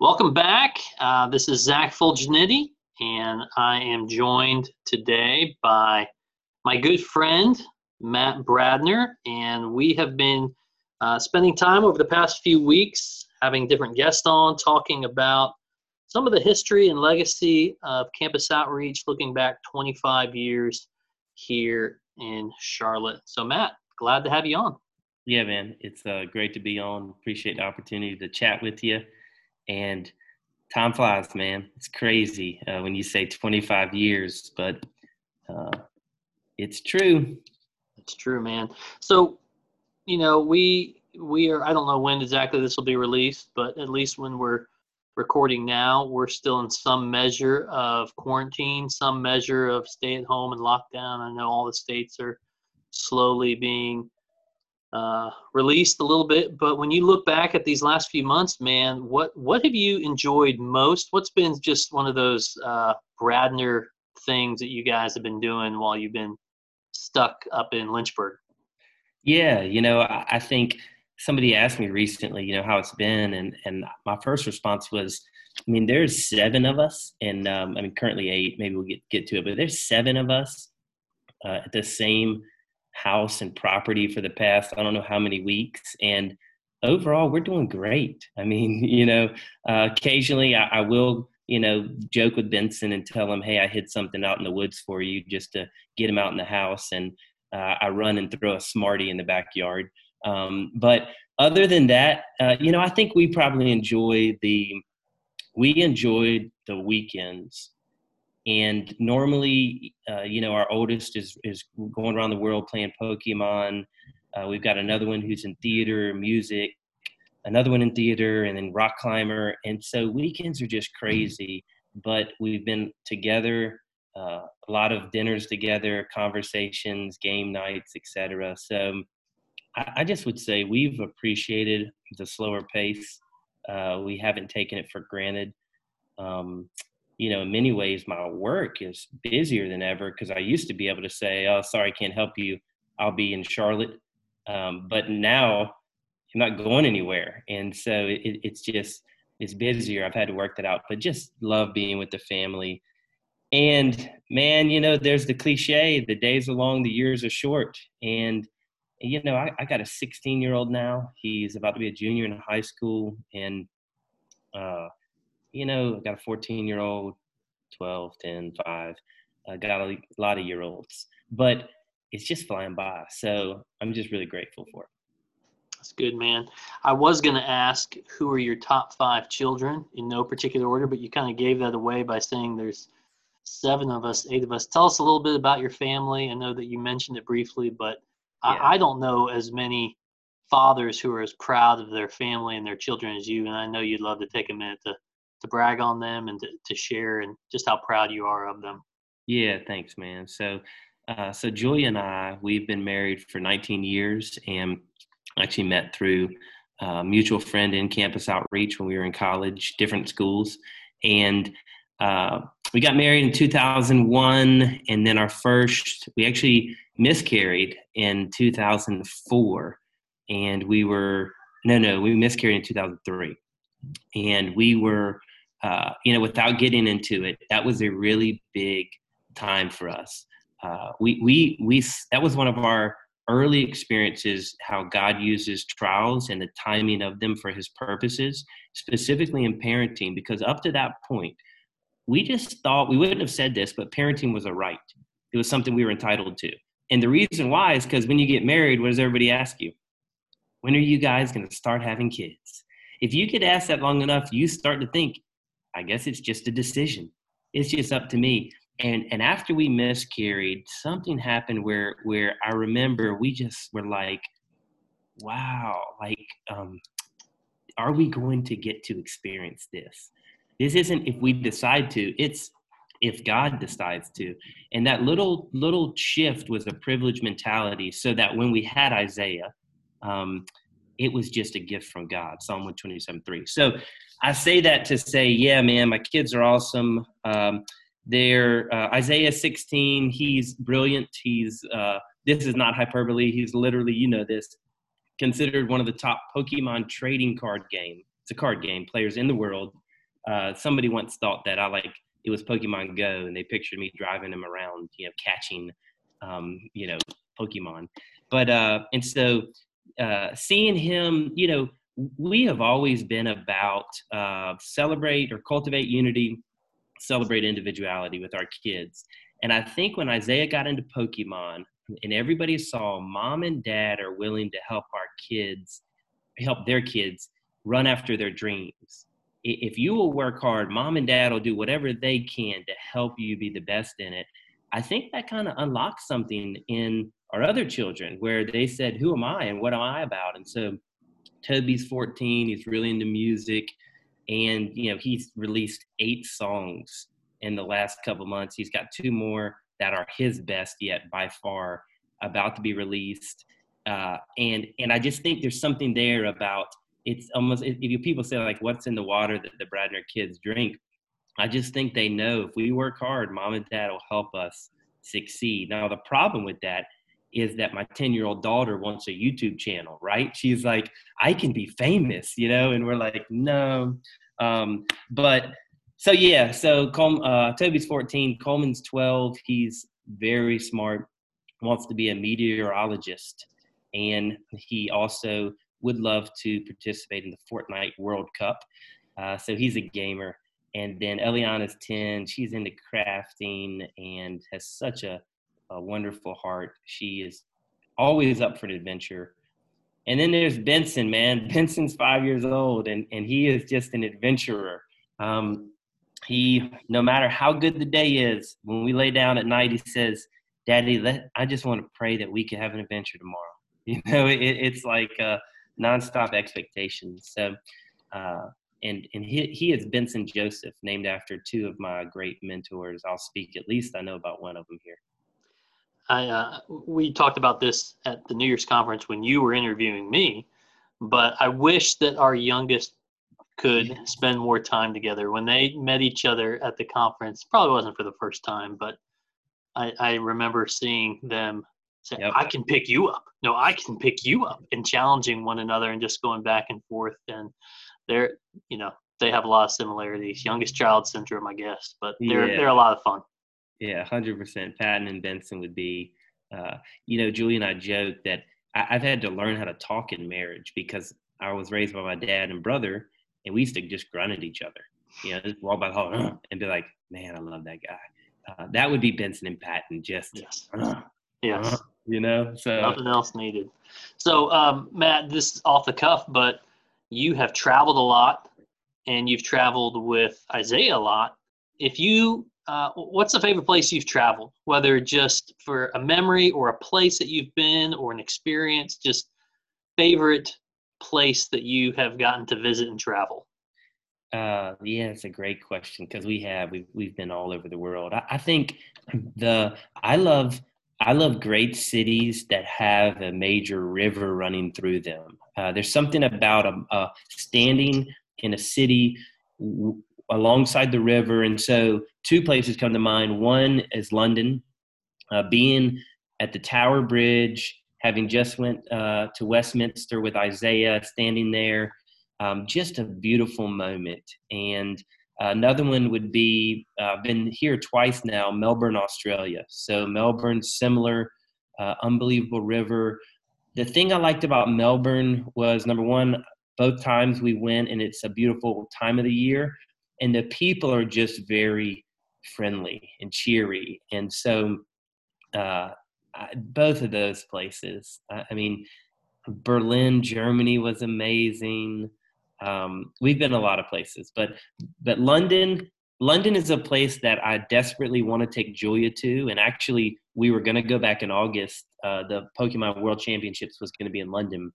Welcome back. Uh, this is Zach Fulginetti, and I am joined today by my good friend Matt Bradner, and we have been uh, spending time over the past few weeks having different guests on talking about some of the history and legacy of campus outreach, looking back 25 years here in Charlotte. So, Matt, glad to have you on. Yeah, man, it's uh, great to be on. Appreciate the opportunity to chat with you and time flies, man. It's crazy uh, when you say 25 years, but uh, it's true. It's true, man. So, you know, we we are. I don't know when exactly this will be released, but at least when we're recording now, we're still in some measure of quarantine, some measure of stay at home and lockdown. I know all the states are slowly being uh, released a little bit. But when you look back at these last few months, man, what what have you enjoyed most? What's been just one of those uh, Bradner things that you guys have been doing while you've been stuck up in Lynchburg? Yeah, you know, I, I think somebody asked me recently, you know, how it's been, and and my first response was, I mean, there's seven of us, and um, I mean, currently eight. Maybe we'll get get to it, but there's seven of us uh, at the same house and property for the past I don't know how many weeks, and overall we're doing great. I mean, you know, uh, occasionally I, I will you know joke with Benson and tell him, hey, I hid something out in the woods for you just to get him out in the house, and uh, I run and throw a smartie in the backyard. Um, but other than that, uh, you know, I think we probably enjoy the we enjoyed the weekends and normally, uh, you know, our oldest is is going around the world playing Pokemon. Uh, we've got another one who's in theater, music, another one in theater, and then rock climber. And so weekends are just crazy. But we've been together, uh, a lot of dinners together, conversations, game nights, etc. So I, I, just would say we've appreciated the slower pace. Uh, we haven't taken it for granted. Um, you know, in many ways, my work is busier than ever because I used to be able to say, "Oh, sorry, I can't help you. I'll be in Charlotte," um, but now I'm not going anywhere, and so it, it's just it's busier. I've had to work that out, but just love being with the family. And man, you know, there's the cliche: the days are long, the years are short. And you know, I, I got a 16 year old now. He's about to be a junior in high school, and uh, you know, I got a 14 year old, 12, 10, 5. I got a lot of year olds, but it's just flying by. So I'm just really grateful for it. That's good, man. I was going to ask who are your top five children in no particular order, but you kind of gave that away by saying there's seven of us, eight of us. Tell us a little bit about your family. I know that you mentioned it briefly, but yeah. I, I don't know as many fathers who are as proud of their family and their children as you. And I know you'd love to take a minute to to brag on them and to, to share and just how proud you are of them. Yeah, thanks, man. So, uh, so Julia and I, we've been married for 19 years and actually met through a mutual friend in campus outreach when we were in college, different schools. And uh, we got married in 2001, and then our first, we actually miscarried in 2004. And we were, no, no, we miscarried in 2003. And we were uh, you know, without getting into it, that was a really big time for us. Uh, we, we, we, that was one of our early experiences how God uses trials and the timing of them for his purposes, specifically in parenting, because up to that point, we just thought we wouldn't have said this, but parenting was a right. It was something we were entitled to. And the reason why is because when you get married, what does everybody ask you? When are you guys going to start having kids? If you get asked that long enough, you start to think, I guess it's just a decision. It's just up to me. And and after we miscarried, something happened where where I remember we just were like, wow, like um, are we going to get to experience this? This isn't if we decide to, it's if God decides to. And that little little shift was a privileged mentality, so that when we had Isaiah, um, it was just a gift from God. Psalm 127 3. So I say that to say, yeah, man, my kids are awesome. Um, they're uh, Isaiah 16. He's brilliant. He's uh, this is not hyperbole. He's literally, you know, this considered one of the top Pokemon trading card game. It's a card game players in the world. uh, somebody once thought that I like it was Pokemon Go, and they pictured me driving him around, you know, catching, um, you know, Pokemon. But uh, and so uh, seeing him, you know, we have always been about uh, celebrate or cultivate unity, celebrate individuality with our kids. And I think when Isaiah got into Pokemon, and everybody saw mom and dad are willing to help our kids, help their kids run after their dreams. If you will work hard, mom and dad will do whatever they can to help you be the best in it. I think that kind of unlocks something in our other children where they said, Who am I and what am I about? And so Toby's 14, he's really into music, and you know, he's released eight songs in the last couple months. He's got two more that are his best yet by far about to be released. Uh, and and I just think there's something there about it's almost if you people say like what's in the water that the Bradner kids drink, I just think they know if we work hard, mom and dad will help us succeed. Now the problem with that is that my 10 year old daughter wants a YouTube channel, right? She's like, I can be famous, you know? And we're like, no. Um, but so yeah, so Col- uh, Toby's 14, Coleman's 12. He's very smart, wants to be a meteorologist, and he also would love to participate in the Fortnite World Cup. Uh, so he's a gamer. And then Eliana's 10. She's into crafting and has such a, a wonderful heart. She is always up for an adventure. And then there's Benson, man. Benson's five years old, and, and he is just an adventurer. Um, he no matter how good the day is when we lay down at night he says daddy let, i just want to pray that we can have an adventure tomorrow you know it, it's like uh, nonstop expectations so uh, and and he, he is benson joseph named after two of my great mentors i'll speak at least i know about one of them here I, uh, we talked about this at the New Year's conference when you were interviewing me, but I wish that our youngest could spend more time together. When they met each other at the conference, probably wasn't for the first time, but I, I remember seeing them say, yep. I can pick you up. No, I can pick you up and challenging one another and just going back and forth. And they're, you know, they have a lot of similarities. Youngest child syndrome, I guess, but they're, yeah. they're a lot of fun. Yeah, 100%. Patton and Benson would be, uh, you know, Julie and I joke that I, I've had to learn how to talk in marriage because I was raised by my dad and brother and we used to just grunt at each other. You know, just walk by the hall uh, and be like, "Man, I love that guy." Uh, that would be Benson and Patton. Just yes, uh, yes. Uh, you know, so nothing else needed. So, um, Matt, this is off the cuff, but you have traveled a lot, and you've traveled with Isaiah a lot. If you uh, what's the favorite place you've traveled, whether just for a memory or a place that you've been or an experience, just favorite place that you have gotten to visit and travel? Uh, yeah, it's a great question because we have we've we've been all over the world. I, I, think the I love I love great cities that have a major river running through them. Uh, there's something about a, a, standing in a city w- alongside the river, and so two places come to mind. One is London, uh, being at the Tower Bridge having just went uh, to Westminster with Isaiah standing there. Um, just a beautiful moment. And another one would be uh, been here twice now, Melbourne, Australia. So Melbourne, similar, uh, unbelievable river. The thing I liked about Melbourne was number one, both times we went, and it's a beautiful time of the year, and the people are just very friendly and cheery. And so uh, both of those places. I, mean, Berlin, Germany was amazing. Um, we've been a lot of places, but but London, London is a place that I desperately want to take Julia to. And actually, we were going to go back in August. Uh, the Pokemon World Championships was going to be in London,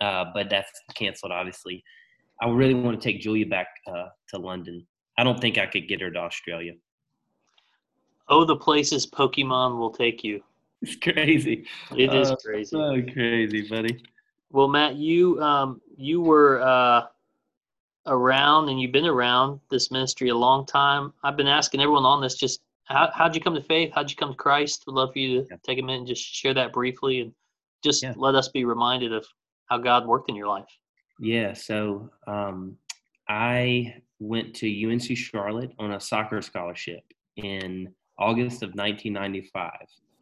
uh, but that's canceled, obviously. I really want to take Julia back uh, to London. I don't think I could get her to Australia. Oh, the places Pokemon will take you. It's crazy. It is uh, crazy. So crazy, buddy. Well, Matt, you um, you were uh, around and you've been around this ministry a long time. I've been asking everyone on this just how how'd you come to faith? How'd you come to Christ? Would love for you to yeah. take a minute and just share that briefly and just yeah. let us be reminded of how God worked in your life. Yeah. So um, I went to UNC Charlotte on a soccer scholarship in August of 1995.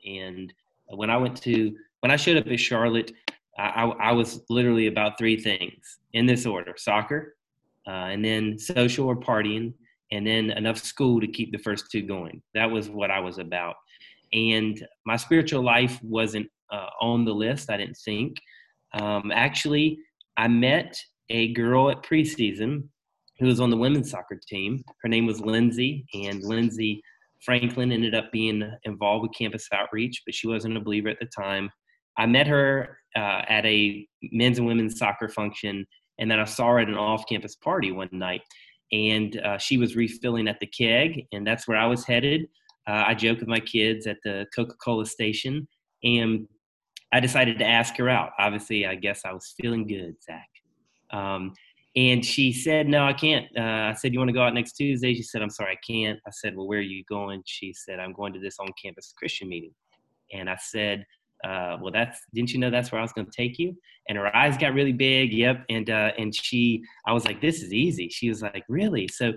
And when I went to, when I showed up at Charlotte, I, I was literally about three things in this order soccer, uh, and then social or partying, and then enough school to keep the first two going. That was what I was about. And my spiritual life wasn't uh, on the list, I didn't think. Um, actually, I met a girl at preseason who was on the women's soccer team. Her name was Lindsay, and Lindsay Franklin ended up being involved with campus outreach, but she wasn't a believer at the time. I met her uh, at a men's and women's soccer function, and then I saw her at an off campus party one night. And uh, she was refilling at the keg, and that's where I was headed. Uh, I joked with my kids at the Coca Cola station, and I decided to ask her out. Obviously, I guess I was feeling good, Zach. Um, and she said, No, I can't. Uh, I said, You want to go out next Tuesday? She said, I'm sorry, I can't. I said, Well, where are you going? She said, I'm going to this on campus Christian meeting. And I said, uh, well, that's didn't you know that's where I was going to take you? And her eyes got really big. Yep. And uh, and she, I was like, this is easy. She was like, really? So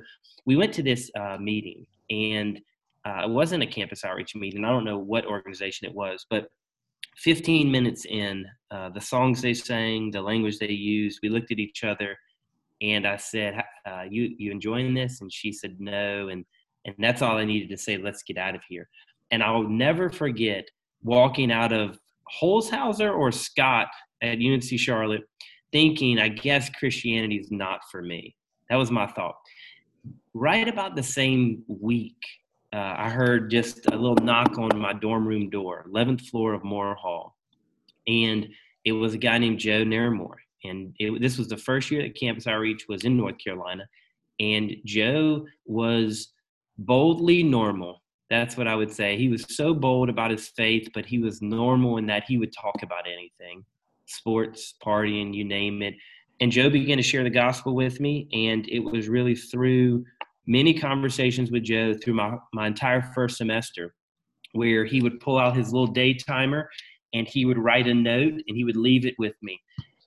we went to this uh, meeting, and uh, it wasn't a campus outreach meeting. I don't know what organization it was, but 15 minutes in, uh, the songs they sang, the language they used, we looked at each other, and I said, uh, "You you enjoying this?" And she said, "No." And and that's all I needed to say. Let's get out of here. And I'll never forget walking out of Holshouser or Scott at UNC Charlotte, thinking, "I guess Christianity is not for me." That was my thought. Right about the same week, uh, I heard just a little knock on my dorm room door, 11th floor of Moore Hall. And it was a guy named Joe Naramore and it, this was the first year that campus outreach was in north carolina and joe was boldly normal that's what i would say. He was so bold about his faith but he was normal in that he would talk about anything sports partying you name it. And joe began to share the gospel with me and it was really through many conversations with joe through my, my entire first semester where he would pull out his little day timer and he would write a note and he would leave it with me.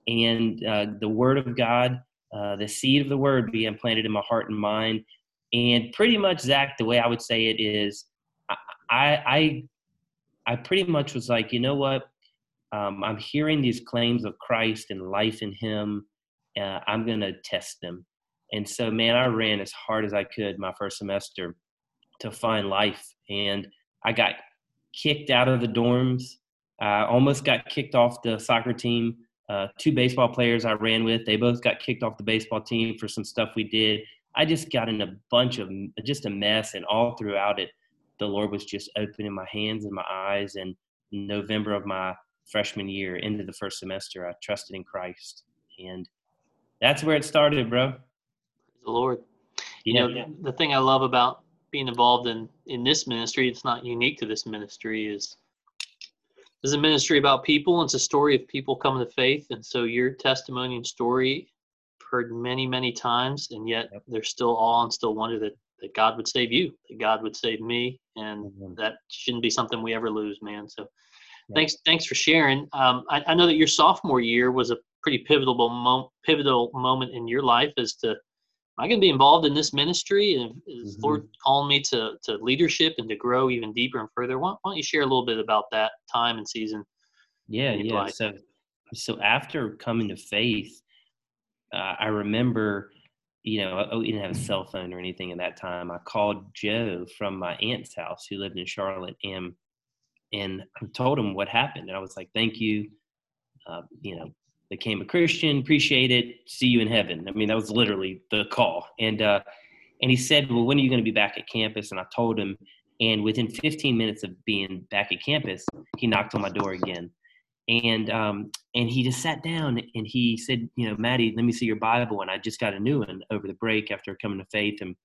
And uh, the Word of God, uh, the seed of the Word being planted in my heart and mind. And pretty much, Zach, the way I would say it is, I, I, I pretty much was like, you know what? Um, I'm hearing these claims of Christ and life in Him. Uh, I'm gonna test them. And so, man, I ran as hard as I could my first semester to find life, and I got kicked out of the dorms. I almost got kicked off the soccer team uh, two baseball players I ran with. They both got kicked off the baseball team for some stuff we did. I just got in a bunch of just a mess, and all throughout it, the Lord was just opening my hands and my eyes. And November of my freshman year, into the first semester, I trusted in Christ, and that's where it started, bro. The Lord. You yeah. know, the thing I love about being involved in in this ministry, it's not unique to this ministry, is this is a ministry about people. It's a story of people coming to faith. And so your testimony and story heard many, many times, and yet yep. there's still awe and still wonder that, that God would save you, that God would save me. And mm-hmm. that shouldn't be something we ever lose, man. So yep. thanks, thanks for sharing. Um, I, I know that your sophomore year was a pretty pivotal, mo- pivotal moment in your life as to am I going to be involved in this ministry? And is mm-hmm. Lord calling me to, to leadership and to grow even deeper and further? Why, why don't you share a little bit about that time and season? Yeah, yeah. Life? So, so after coming to faith, uh, I remember, you know, we didn't have a cell phone or anything at that time. I called Joe from my aunt's house who lived in Charlotte and and I told him what happened. And I was like, thank you. Uh, you know, became a Christian, appreciate it, see you in heaven. I mean, that was literally the call. And uh, and he said, well, when are you going to be back at campus? And I told him, and within 15 minutes of being back at campus, he knocked on my door again. And um, and he just sat down and he said, you know, Maddie, let me see your Bible. And I just got a new one over the break after coming to faith. And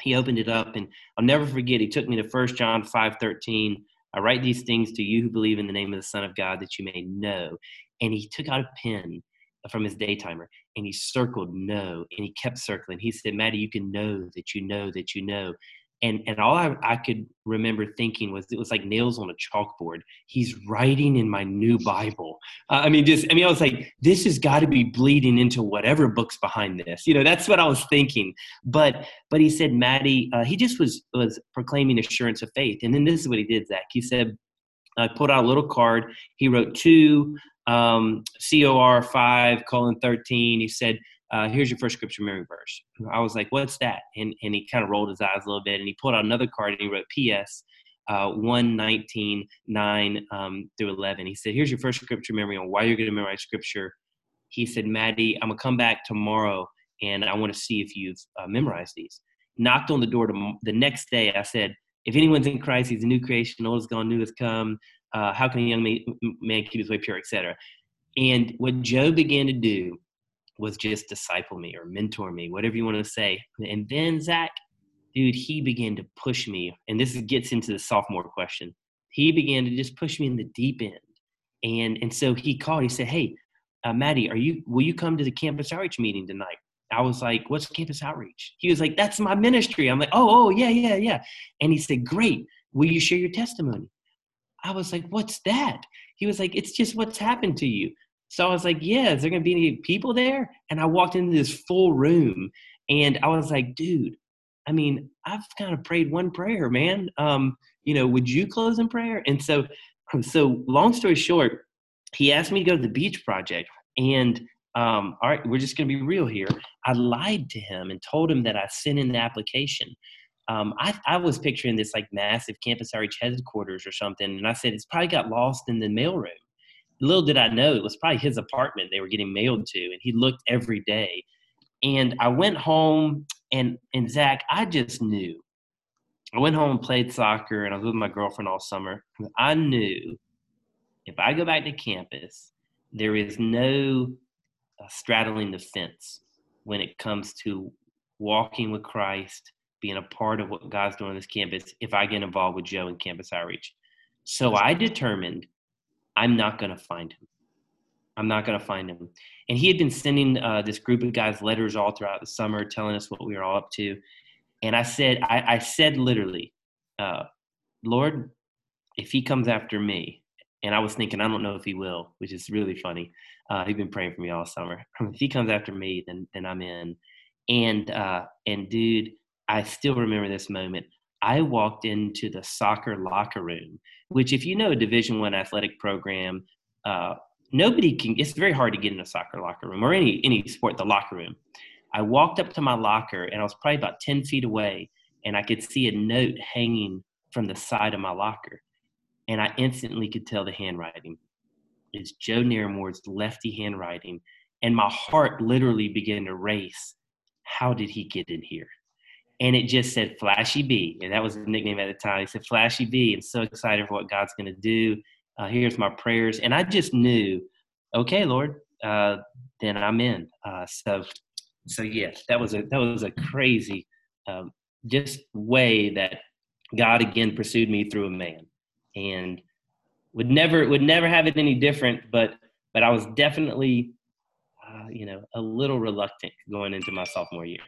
he opened it up, and I'll never forget. He took me to First John 5:13. I write these things to you who believe in the name of the Son of God that you may know and he took out a pen from his day timer and he circled no and he kept circling he said maddie you can know that you know that you know and and all I, I could remember thinking was it was like nails on a chalkboard. He's writing in my new bible. Uh, i mean just i mean i was like this has got to be bleeding into whatever books behind this. You know that's what i was thinking. But but he said maddie uh, he just was was proclaiming assurance of faith. And then this is what he did zach. He said i uh, put out a little card. He wrote two um, cor 5 colon 13 he said uh, here's your first scripture memory verse. I was like, what's that? And, and he kind of rolled his eyes a little bit and he pulled out another card and he wrote PS uh, 119, 9 um, through 11. He said, here's your first scripture memory on why you're going to memorize scripture. He said, Maddie, I'm going to come back tomorrow and I want to see if you've uh, memorized these. Knocked on the door to, the next day. I said, if anyone's in Christ, he's a new creation. Old is gone, new has come. Uh, how can a young man keep his way pure, etc. And what Joe began to do was just disciple me or mentor me, whatever you want to say. And then Zach, dude, he began to push me. And this gets into the sophomore question. He began to just push me in the deep end. And and so he called. He said, "Hey, uh, Maddie, are you? Will you come to the campus outreach meeting tonight?" I was like, "What's campus outreach?" He was like, "That's my ministry." I'm like, "Oh, oh, yeah, yeah, yeah." And he said, "Great. Will you share your testimony?" I was like, "What's that?" He was like, "It's just what's happened to you." So I was like, yeah, is there going to be any people there? And I walked into this full room and I was like, dude, I mean, I've kind of prayed one prayer, man. Um, you know, would you close in prayer? And so, so long story short, he asked me to go to the beach project and um, all right, we're just going to be real here. I lied to him and told him that I sent in the application. Um, I, I, was picturing this like massive campus outreach headquarters or something, and I said it's probably got lost in the mailroom little did I know it was probably his apartment they were getting mailed to, and he looked every day. And I went home, and and Zach, I just knew. I went home and played soccer, and I was with my girlfriend all summer. I knew if I go back to campus, there is no uh, straddling the fence when it comes to walking with Christ, being a part of what God's doing on this campus. If I get involved with Joe and campus outreach, so I determined I'm not going to find him. I'm not going to find him. And he had been sending uh, this group of guys letters all throughout the summer, telling us what we were all up to. And I said, I, I said literally, uh, Lord, if he comes after me, and I was thinking, I don't know if he will, which is really funny. Uh, he's been praying for me all summer. if he comes after me, then then I'm in. And uh, and dude, I still remember this moment. I walked into the soccer locker room, which, if you know a Division One athletic program, uh, nobody can. It's very hard to get in a soccer locker room or any any sport. The locker room. I walked up to my locker, and I was probably about ten feet away, and I could see a note hanging from the side of my locker, and I instantly could tell the handwriting. It's Joe Naramore's lefty handwriting, and my heart literally began to race. How did he get in here? And it just said Flashy B, and that was the nickname at the time. He said Flashy B. I'm so excited for what God's going to do. Uh, here's my prayers, and I just knew, okay, Lord, uh, then I'm in. Uh, so, so yes, that was a that was a crazy, um, just way that God again pursued me through a man, and would never would never have it any different. But but I was definitely, uh, you know, a little reluctant going into my sophomore year.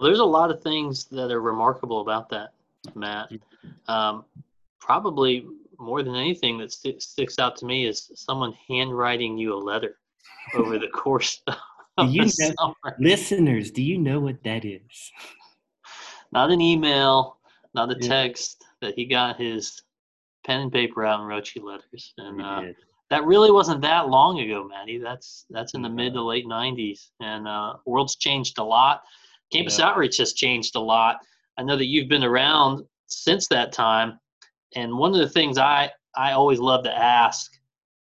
There's a lot of things that are remarkable about that, Matt. Um, probably more than anything that st- sticks out to me is someone handwriting you a letter over the course of you the know, summer. Listeners, do you know what that is? Not an email, not a yeah. text that he got his pen and paper out and wrote you letters. And uh, that really wasn't that long ago, Maddie. That's that's in the mid to late '90s, and uh, world's changed a lot campus yeah. outreach has changed a lot. I know that you've been around since that time, and one of the things I I always love to ask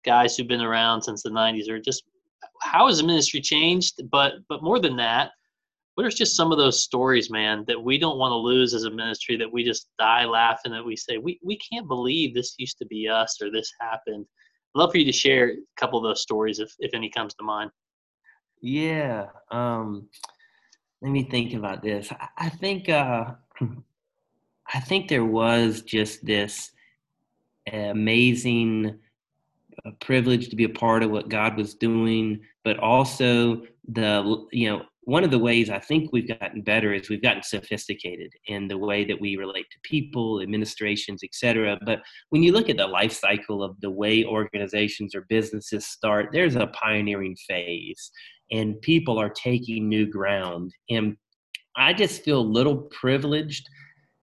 guys who've been around since the 90s are just how has the ministry changed? But but more than that, what are just some of those stories, man, that we don't want to lose as a ministry that we just die laughing that we say we we can't believe this used to be us or this happened. I'd love for you to share a couple of those stories if if any comes to mind. Yeah. Um let me think about this. I, think uh, I think there was just this amazing uh, privilege to be a part of what God was doing, but also the you know one of the ways I think we've gotten better is we've gotten sophisticated in the way that we relate to people, administrations, etc. But when you look at the life cycle of the way organizations or businesses start, there's a pioneering phase, and people are taking new ground. And I just feel a little privileged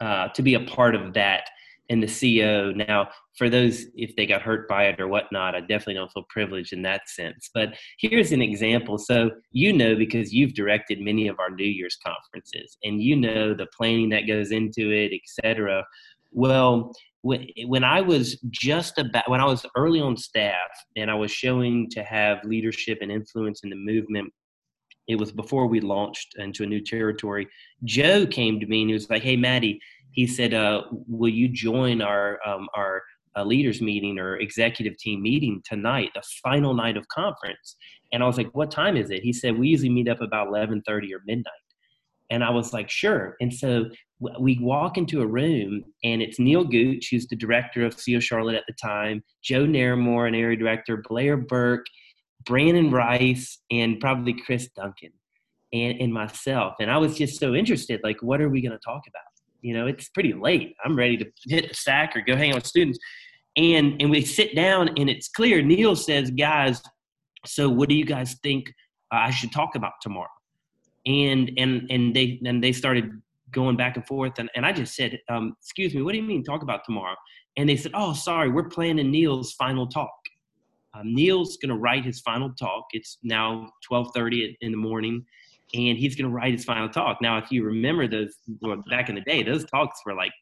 uh, to be a part of that and the CEO. Now, for those if they got hurt by it or whatnot, I definitely don't feel privileged in that sense. But here's an example. So you know because you've directed many of our New Year's conferences, and you know the planning that goes into it, etc. Well, when, when I was just about when I was early on staff and I was showing to have leadership and influence in the movement it was before we launched into a new territory. Joe came to me and he was like, "Hey, Maddie," he said, uh, "Will you join our um, our uh, leaders meeting or executive team meeting tonight, the final night of conference?" And I was like, "What time is it?" He said, "We usually meet up about eleven thirty or midnight." And I was like, "Sure." And so we walk into a room, and it's Neil Gooch, who's the director of CO Charlotte at the time, Joe Naramore, an area director, Blair Burke, Brandon Rice, and probably Chris Duncan, and, and myself. And I was just so interested, like, what are we going to talk about? you know it's pretty late i'm ready to hit the sack or go hang out with students and and we sit down and it's clear neil says guys so what do you guys think i should talk about tomorrow and and and they and they started going back and forth. And, and i just said um, excuse me what do you mean talk about tomorrow? And they said oh sorry we're planning neil's final talk. Um, neil's going to write his final talk. It's now 12.30 in the morning and he's going to write his final talk. Now, if you remember those well, back in the day, those talks were like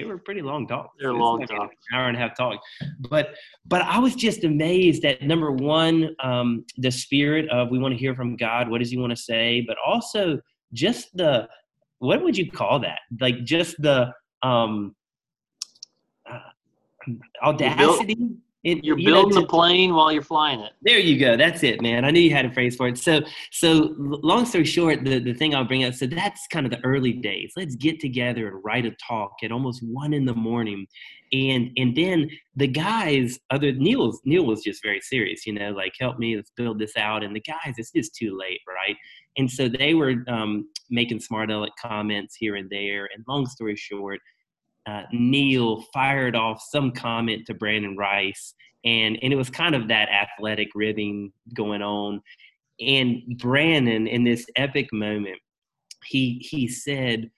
they were pretty long talks. They're long like talks, hour and a half talk. But but I was just amazed that number one, um, the spirit of we want to hear from God. What does He want to say? But also just the what would you call that? Like just the um, uh, audacity it, you're you building know, to, the plane while you're flying it. There you go. That's it, man. I knew you had a phrase for it. So, so long story short, the, the thing I'll bring up. So that's kind of the early days. Let's get together and write a talk at almost one in the morning, and and then the guys, other Neil's Neil was just very serious. You know, like help me, let's build this out. And the guys, it's just too late, right? And so they were um, making smart aleck comments here and there. And long story short uh, Neil fired off some comment to Brandon Rice, and and it was kind of that athletic ribbing going on. And Brandon, in this epic moment, he he said,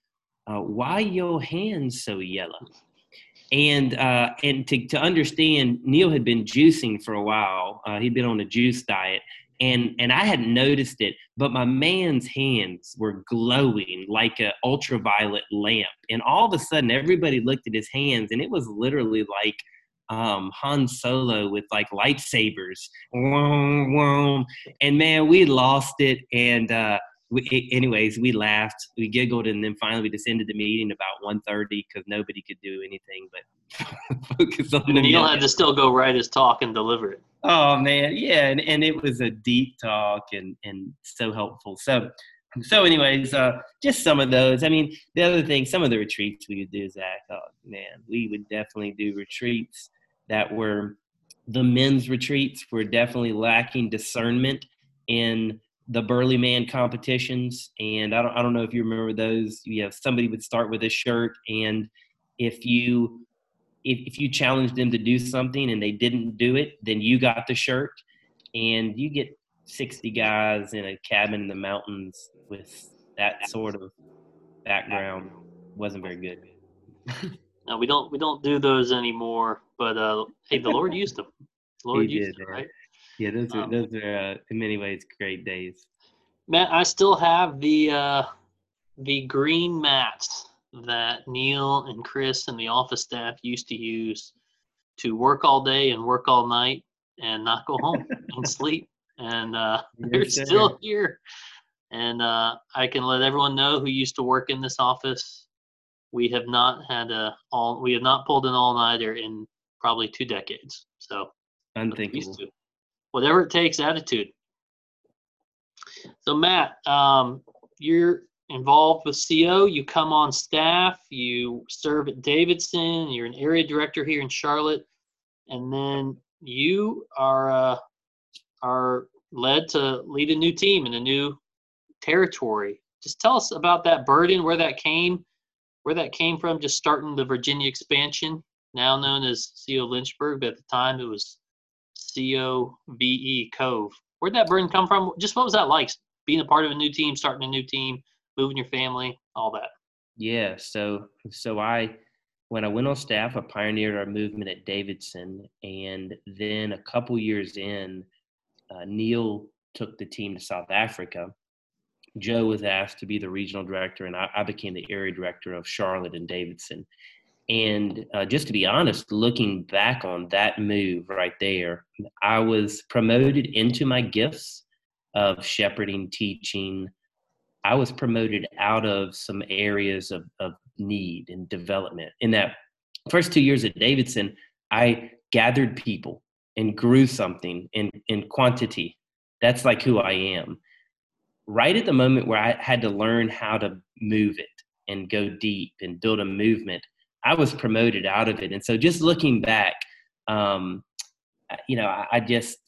uh, "Why your hands so yellow?" And uh, and to to understand, Neil had been juicing for a while. Uh, he'd been on a juice diet, and and I hadn't noticed it, but my man's hands were glowing like an ultraviolet lamp. And all of a sudden, everybody looked at his hands, and it was literally like um, Han Solo with like lightsabers. And man, we lost it. And uh, we, anyways, we laughed, we giggled, and then finally we just ended the meeting about 1.30 because nobody could do anything but focus on the Neil had to still go write his talk and deliver it. Oh man, yeah, and, and it was a deep talk and and so helpful. So so anyways, uh, just some of those. I mean, the other thing, some of the retreats we would do, Zach. Oh man, we would definitely do retreats that were the men's retreats were definitely lacking discernment in the burly man competitions and I don't, I don't know if you remember those you somebody would start with a shirt and if you if, if you challenged them to do something and they didn't do it, then you got the shirt. And you get 60 guys in a cabin in the mountains with that sort of background wasn't very good. no, we don't we don't do those anymore. But uh, hey, the Lord used them. The Lord he used did, them, right? Yeah, those are um, those are uh, in many ways great days. Matt, I still have the uh, the green mats that Neil and Chris and the office staff used to use to work all day and work all night and not go home and sleep. And uh, they're still here. And uh, I can let everyone know who used to work in this office. We have not had a all. We have not pulled an all nighter in probably two decades. So unthinkable. Whatever it takes, attitude. So Matt, um, you're involved with CO. You come on staff. You serve at Davidson. You're an area director here in Charlotte, and then you are uh, are led to lead a new team in a new territory. Just tell us about that burden, where that came, where that came from. Just starting the Virginia expansion, now known as CO Lynchburg, but at the time it was C-O-V-E Cove. Where'd that burden come from? Just what was that like? Being a part of a new team, starting a new team, moving your family, all that. Yeah. So so I when I went on staff, I pioneered our movement at Davidson, and then a couple years in, uh, Neil took the team to South Africa. Joe was asked to be the regional director, and I, I became the area director of Charlotte and Davidson. And uh, just to be honest, looking back on that move right there, I was promoted into my gifts of shepherding, teaching. I was promoted out of some areas of, of need and development. In that first two years at Davidson, I gathered people and grew something in, in quantity. That's like who I am. Right at the moment where I had to learn how to move it and go deep and build a movement, I was promoted out of it. And so just looking back, um, you know, I, I just,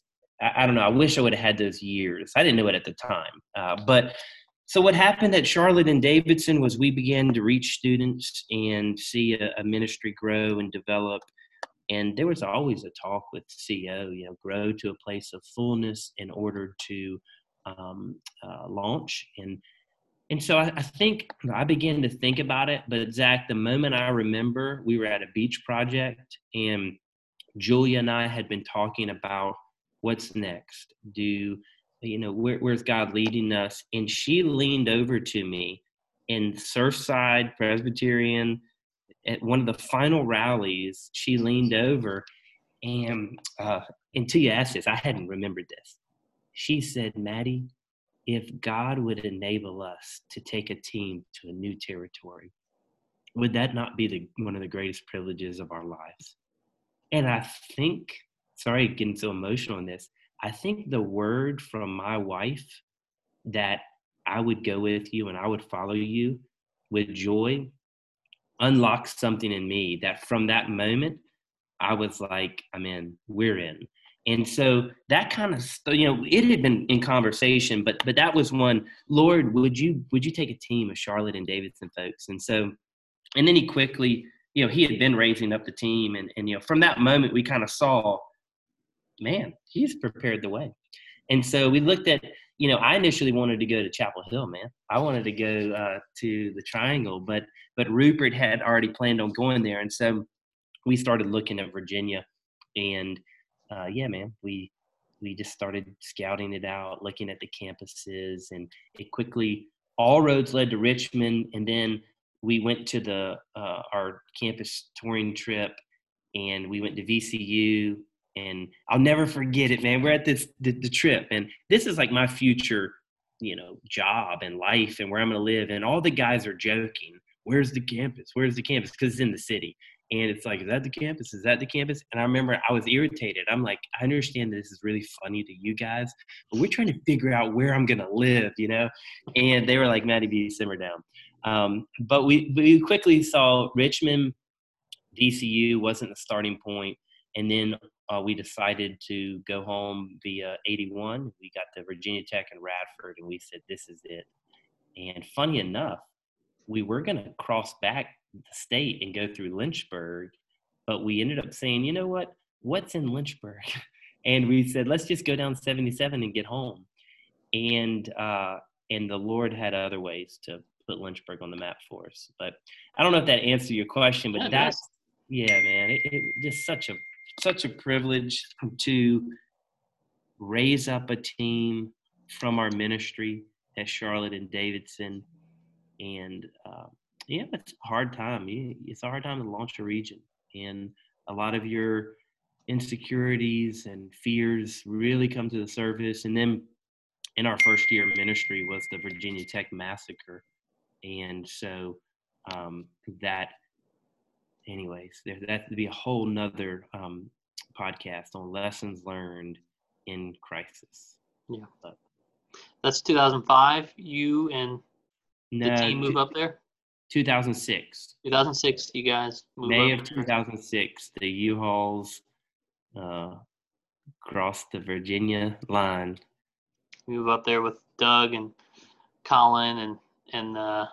I, I, don't know, I wish I would have had those years. I didn't know it at the time. Uh, but so what happened at Charlotte and Davidson was we began to reach students and see a, a ministry grow and develop. And there was always a talk with CO, you know, grow to a place of fullness in order to um, uh, launch. And and so I, I, think I began to think about it. But Zach, the moment I remember, we were at a beach project, and Julia and I had been talking about what's next. Do you know where, where's God leading us? And she leaned over to me in Surfside Presbyterian at one of the final rallies. She leaned over, and uh, until you asked this, I hadn't remembered this. She said, "Maddie, if God would enable us to take a team to a new territory, would that not be the, one of the greatest privileges of our lives? And I think, sorry, getting so emotional in this, I think the word from my wife that I would go with you and I would follow you with joy unlocked something in me that from that moment, I was like, I'm in, we're in. And so that kind of you know it had been in conversation, but but that was one. Lord, would you would you take a team of Charlotte and Davidson folks? And so, and then he quickly, you know, he had been raising up the team, and and you know from that moment we kind of saw, man, he's prepared the way. And so we looked at, you know, I initially wanted to go to Chapel Hill, man. I wanted to go uh, to the Triangle, but but Rupert had already planned on going there, and so we started looking at Virginia, and uh, yeah, man, we we just started scouting it out, looking at the campuses, and it quickly all roads led to Richmond, and then we went to the uh, our campus touring trip, and we went to VCU, and I'll never forget it, man. We're at this the, the trip, and this is like my future, you know, job and life, and where I'm to live, and all the guys are joking. Where's the campus? Where's the campus? Because it's in the city and it's like, is that the campus? Is that the campus? And I remember I was irritated. I'm like, I understand this is really funny to you guys, but we're trying to figure out where I'm gonna live, you know? And they were like, Maddie B, simmer down. Um, but we we quickly saw Richmond, VCU wasn't the starting point, and then uh, we decided to go home via 81. We got to Virginia Tech and Radford, and we said, this is it. And funny enough, we were going to cross back the state and go through Lynchburg, but we ended up saying, you know what? What's in Lynchburg? and we said, let's just go down 77 and get home. And uh, and the Lord had other ways to put Lynchburg on the map for us. But I don't know if that answered your question, but yeah, that's yeah, man, it, it just such a such a privilege to raise up a team from our ministry at Charlotte and Davidson and uh, yeah, it's a hard time. It's a hard time to launch a region, and a lot of your insecurities and fears really come to the surface. And then in our first year of ministry was the Virginia Tech massacre, and so um, that, anyways, there that would be a whole nother um, podcast on lessons learned in crisis. Yeah, but, that's 2005. You and no, the team move up there? 2006. 2006, you guys May of 2006, the U-Hauls uh, crossed the Virginia line. Move up there with Doug and Colin and and uh,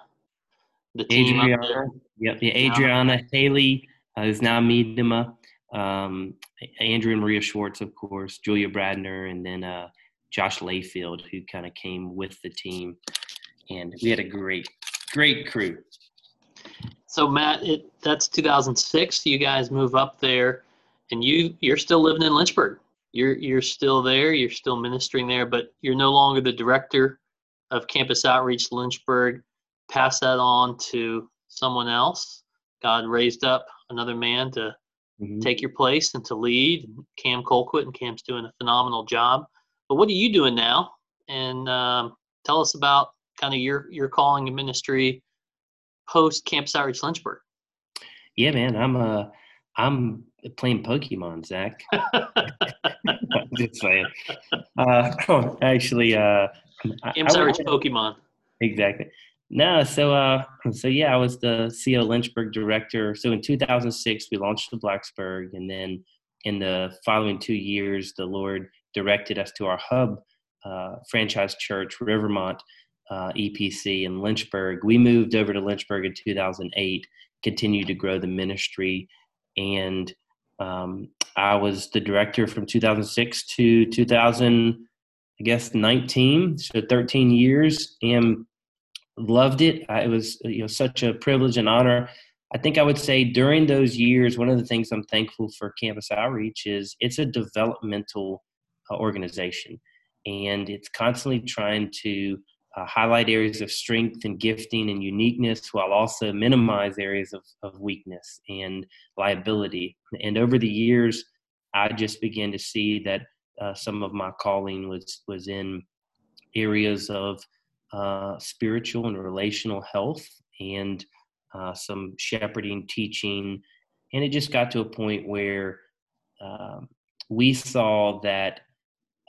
the team Adriana. Yep, yeah, Adriana Haley, uh, who's now Miedema, um, Andrew and Maria Schwartz, of course, Julia Bradner, and then uh, Josh Layfield, who kind of came with the team. And we had a great, great crew. So Matt, it that's 2006. You guys move up there, and you you're still living in Lynchburg. You're you're still there. You're still ministering there, but you're no longer the director of campus outreach Lynchburg. Pass that on to someone else. God raised up another man to mm-hmm. take your place and to lead. Cam Colquitt, and Cam's doing a phenomenal job. But what are you doing now? And um, tell us about kind of your your calling and ministry post Campus Outreach Lynchburg. Yeah, man, I'm uh I'm playing Pokemon, Zach. just saying. Uh, actually, uh, Campus Outreach Pokemon. Exactly. No, so uh, so yeah, I was the CEO Lynchburg director. So in 2006, we launched the Blacksburg, and then in the following two years, the Lord directed us to our hub uh, franchise church, Rivermont uh, EPC in Lynchburg. We moved over to Lynchburg in 2008, continued to grow the ministry, and um, I was the director from 2006 to 2000, I guess 19, so 13 years, and loved it. it was you know such a privilege and honor. I think I would say during those years, one of the things I'm thankful for Campus Outreach is it's a developmental uh, organization, and it's constantly trying to uh, highlight areas of strength and gifting and uniqueness while also minimize areas of, of weakness and liability. And over the years, I just began to see that uh, some of my calling was was in areas of uh, spiritual and relational health and uh, some shepherding, teaching, and it just got to a point where um, we saw that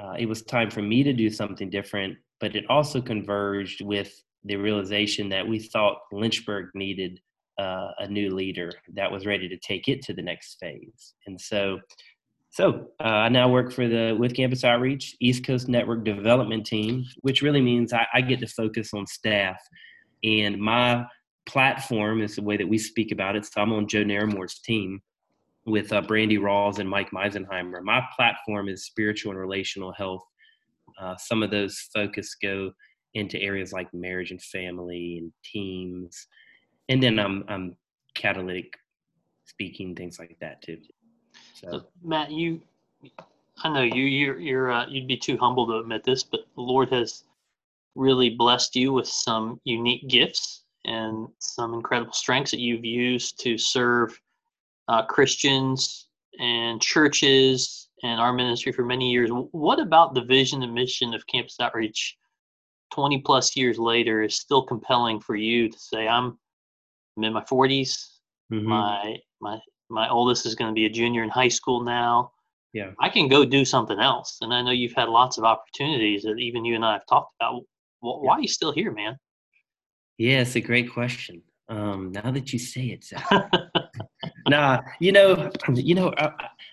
uh, it was time for me to do something different but it also converged with the realization that we thought Lynchburg needed uh, a new leader that was ready to take it to the next phase. And so, so uh, I now work for the with Campus Outreach East Coast Network Development Team, which really means I, I get to focus on staff. And my platform is the way that we speak about it. So I'm on Joe Naramore's team with uh, Brandy Rawls and Mike Meisenheimer. My platform is spiritual and relational health uh, some of those focus go into areas like marriage and family and teams, and then I'm I'm catalytic speaking things like that too. So, Matt, you, I know you you're you're uh, you'd be too humble to admit this, but the Lord has really blessed you with some unique gifts and some incredible strengths that you've used to serve uh, Christians and churches and our ministry for many years. What about the vision and mission of Campus Outreach 20 plus years later is still compelling for you to say, I'm, I'm in my 40s. Mm-hmm. My, my, my oldest is going to be a junior in high school now. Yeah. I can go do something else. And I know you've had lots of opportunities that even you and I have talked about. Well, why yeah. are you still here, man? Yeah, it's a great question. Um, now that you say it, nah, you know, you know, I,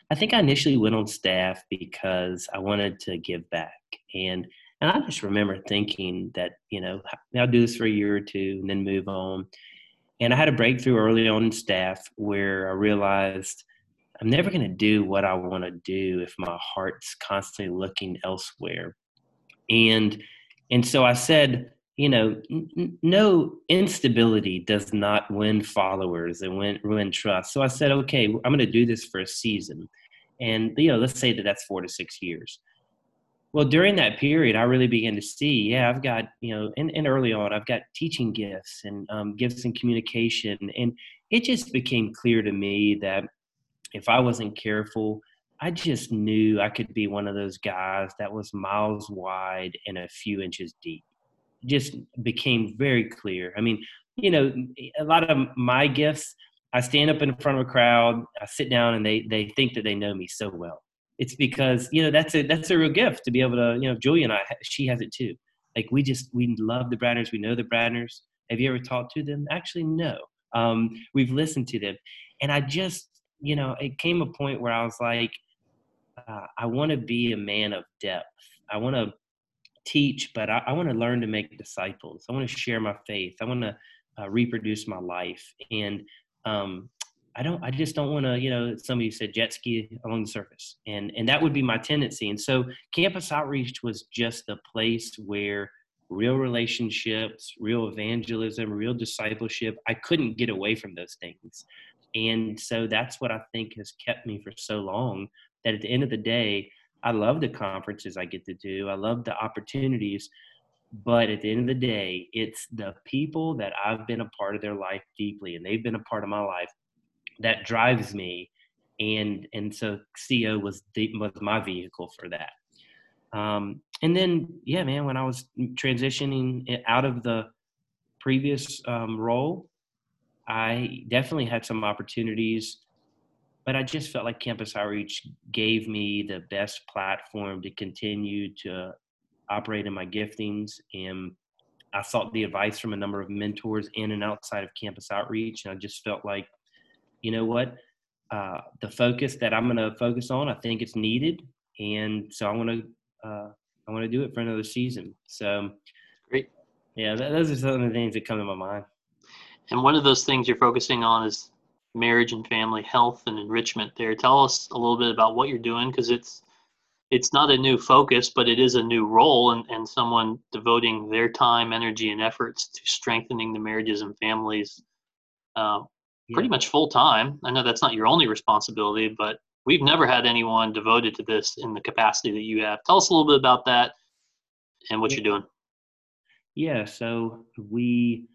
I, think I initially went on staff because I wanted to give back, and and I just remember thinking that you know I'll do this for a year or two and then move on. And I had a breakthrough early on in staff where I realized I'm never going to do what I want to do if my heart's constantly looking elsewhere. And and so I said, you know, n- no instability does not win followers and win, win trust. So I said, okay, I'm going to do this for a season. And, you know, let's say that that's four to six years. Well, during that period, I really began to see, yeah, I've got, you know, and, and early on, I've got teaching gifts and um, gifts in communication. And it just became clear to me that if I wasn't careful, I just knew I could be one of those guys that was miles wide and a few inches deep just became very clear. I mean, you know, a lot of my gifts, I stand up in front of a crowd, I sit down, and they they think that they know me so well. It's because you know that's a that's a real gift to be able to you know Julia and I she has it too. Like we just we love the Bradners, we know the Bradners. Have you ever talked to them? Actually, no. Um, we've listened to them, and I just you know it came a point where I was like, uh, I want to be a man of depth. I want to teach, but I, I want to learn to make disciples. I want to share my faith. I want to uh, reproduce my life. And um, I don't, I just don't want to, you know, somebody said jet ski along the surface. And, and that would be my tendency. And so campus outreach was just a place where real relationships, real evangelism, real discipleship, I couldn't get away from those things. And so that's what I think has kept me for so long that at the end of the day, I love the conferences I get to do. I love the opportunities. But at the end of the day, it's the people that I've been a part of their life deeply and they've been a part of my life that drives me. And and so CO was the, was my vehicle for that. Um, and then yeah, man, when I was transitioning out of the previous um, role, I definitely had some opportunities but I just felt like Campus Outreach gave me the best platform to continue to operate in my giftings. And I sought the advice from a number of mentors in and outside of Campus Outreach. And I just felt like, you know what? Uh, the focus that I'm going to focus on, I think it's needed. And so I want to, uh, I want to do it for another season. So, great. Yeah, those are some of the things that come to my mind. And one of those things you're focusing on is marriage and family health and enrichment there. Tell us a little bit about what you're doing because it's it's not a new focus, but it is a new role and, and someone devoting their time, energy, and efforts to strengthening the marriages and families uh, yeah. pretty much full time. I know that's not your only responsibility, but we've never had anyone devoted to this in the capacity that you have. Tell us a little bit about that and what yeah. you're doing. Yeah, so we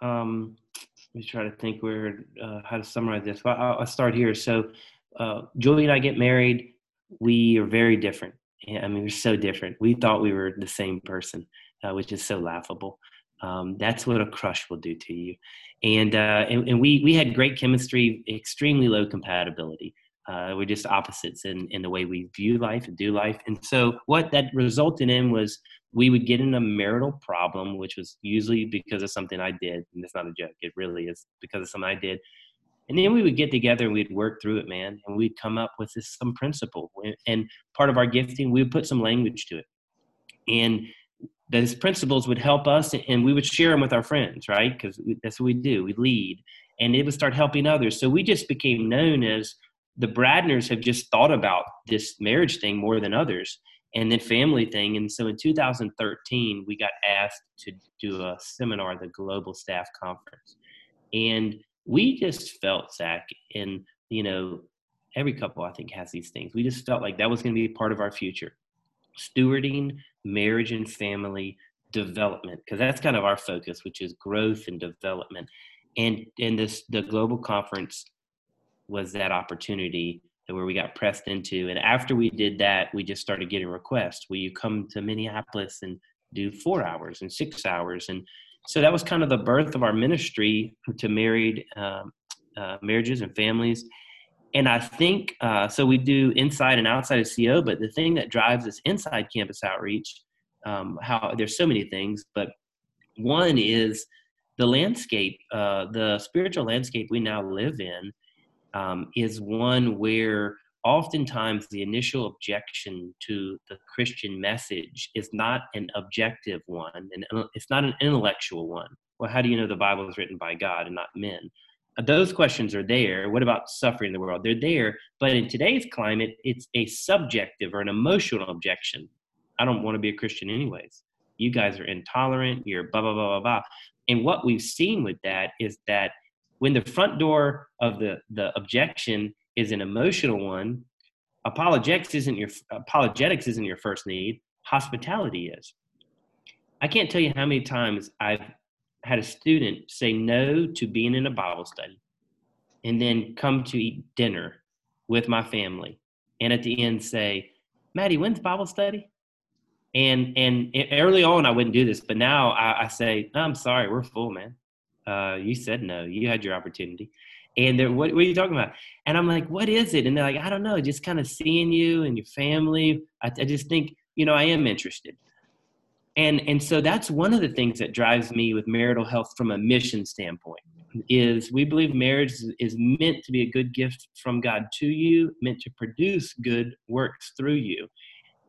um, let me try to think where uh, how to summarize this. Well, I'll, I'll start here. So, uh, Julie and I get married. We are very different. I mean, we're so different. We thought we were the same person, uh, which is so laughable. Um, that's what a crush will do to you. And, uh, and, and we we had great chemistry, extremely low compatibility. Uh, we're just opposites in, in the way we view life and do life. And so what that resulted in was we would get in a marital problem, which was usually because of something I did. And it's not a joke. It really is because of something I did. And then we would get together and we'd work through it, man. And we'd come up with this, some principle. And part of our gifting, we would put some language to it. And those principles would help us and we would share them with our friends, right? Because that's what we do. We lead. And it would start helping others. So we just became known as the Bradners have just thought about this marriage thing more than others and then family thing. And so in 2013, we got asked to do a seminar, the Global Staff Conference. And we just felt, Zach, and, you know, every couple I think has these things. We just felt like that was going to be part of our future. Stewarding marriage and family development, because that's kind of our focus, which is growth and development. And and this the global conference was that opportunity where we got pressed into. And after we did that, we just started getting requests. Will you come to Minneapolis and do four hours and six hours? And so that was kind of the birth of our ministry to married um, uh, marriages and families. And I think uh, so. We do inside and outside of CO, but the thing that drives us inside campus outreach, um, how there's so many things, but one is the landscape, uh, the spiritual landscape we now live in um, is one where oftentimes the initial objection to the Christian message is not an objective one, and it's not an intellectual one. Well, how do you know the Bible is written by God and not men? Those questions are there. What about suffering in the world? They're there, but in today's climate, it's a subjective or an emotional objection. I don't want to be a Christian, anyways. You guys are intolerant. You're blah blah blah blah blah. And what we've seen with that is that when the front door of the the objection is an emotional one apologetics isn't your apologetics isn't your first need hospitality is i can't tell you how many times i've had a student say no to being in a bible study and then come to eat dinner with my family and at the end say maddie when's bible study and and early on i wouldn't do this but now i, I say i'm sorry we're full man uh, you said no. You had your opportunity. And they're, what, what are you talking about? And I'm like, what is it? And they're like, I don't know. Just kind of seeing you and your family. I, I just think, you know, I am interested. And, and so that's one of the things that drives me with marital health from a mission standpoint is we believe marriage is meant to be a good gift from God to you, meant to produce good works through you.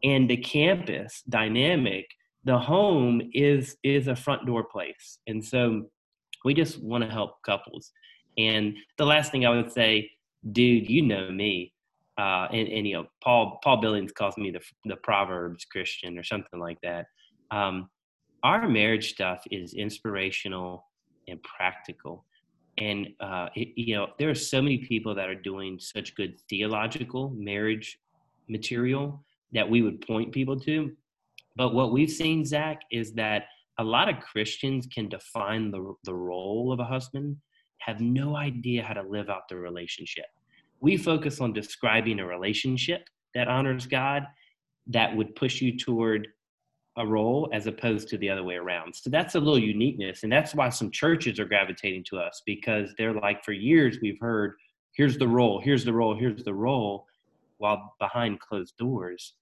And the campus dynamic the home is is a front door place, and so we just want to help couples. And the last thing I would say, dude, you know me, uh, and, and you know Paul Paul Billings calls me the the Proverbs Christian or something like that. Um, our marriage stuff is inspirational and practical. And uh, it, you know there are so many people that are doing such good theological marriage material that we would point people to. But what we've seen zach is that a lot of christians can define the, the role of a husband have no idea how to live out the relationship. We focus on describing a relationship that honors god that would push you toward a role as opposed to the other way around. So that's a little uniqueness. And that's why some churches are gravitating to us because they're like, for years, we've heard, here's the role, here's the role, here's the role, while behind closed doors,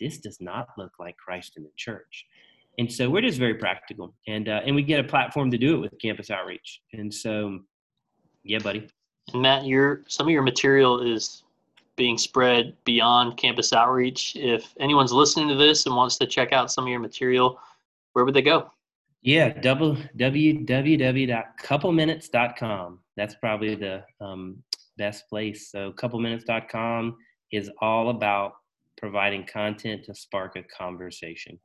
this does not look like Christ in the church. And so we're just very practical. And, uh, and we get a platform to do it with campus outreach. And so, yeah, buddy. And Matt, your some of your material is being spread beyond campus outreach. If anyone's listening to this and wants to check out some of your material, where would they go? Yeah, www.coupleminutes.com. That's probably the um, best place. So, coupleminutes.com is all about providing content to spark a conversation.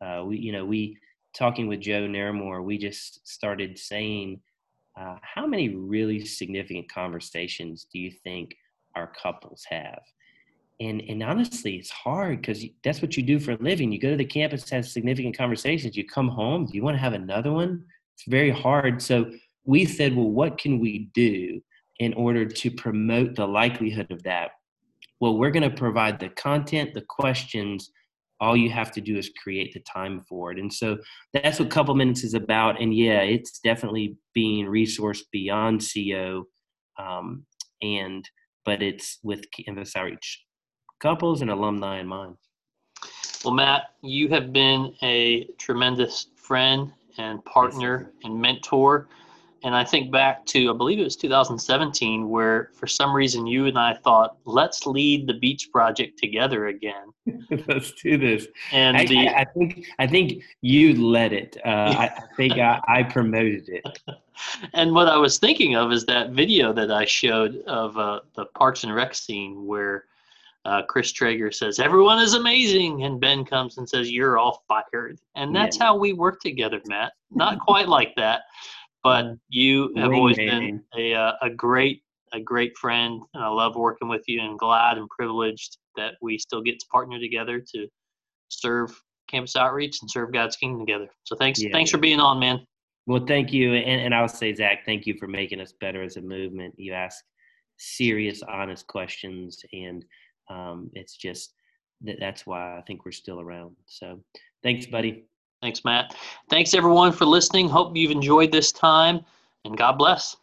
Uh, we, you know, we talking with Joe Naramore, we just started saying, uh, how many really significant conversations do you think our couples have. And, and honestly, it's hard because that's what you do for a living. You go to the campus, have significant conversations. You come home, do you want to have another one? It's very hard. So we said, well, what can we do in order to promote the likelihood of that? Well, we're going to provide the content, the questions. All you have to do is create the time for it. And so that's what Couple Minutes is about. And yeah, it's definitely being resourced beyond CO. Um, and but it's with campus outreach couples and alumni in mind. Well, Matt, you have been a tremendous friend and partner and mentor. And I think back to, I believe it was 2017, where for some reason you and I thought, let's lead the Beach Project together again. let's do this. And I, the, I, I, think I think you led it. Uh, I, I, think I, I promoted it. and what I was thinking of is that video that I showed of uh, the Parks and Rec scene where uh, Chris Traeger says, Everyone is amazing. And Ben comes and says, You're all fired. And that's yeah. how we work together, Matt. Not quite like that, but you have always been a, uh, a great a great friend and I love working with you and glad and privileged that we still get to partner together to serve campus outreach and serve God's kingdom together. So thanks yeah. thanks for being on, man. Well, thank you. And, and I would say, Zach, thank you for making us better as a movement. You ask serious, honest questions, and um, it's just that that's why I think we're still around. So thanks, buddy. Thanks, Matt. Thanks, everyone, for listening. Hope you've enjoyed this time, and God bless.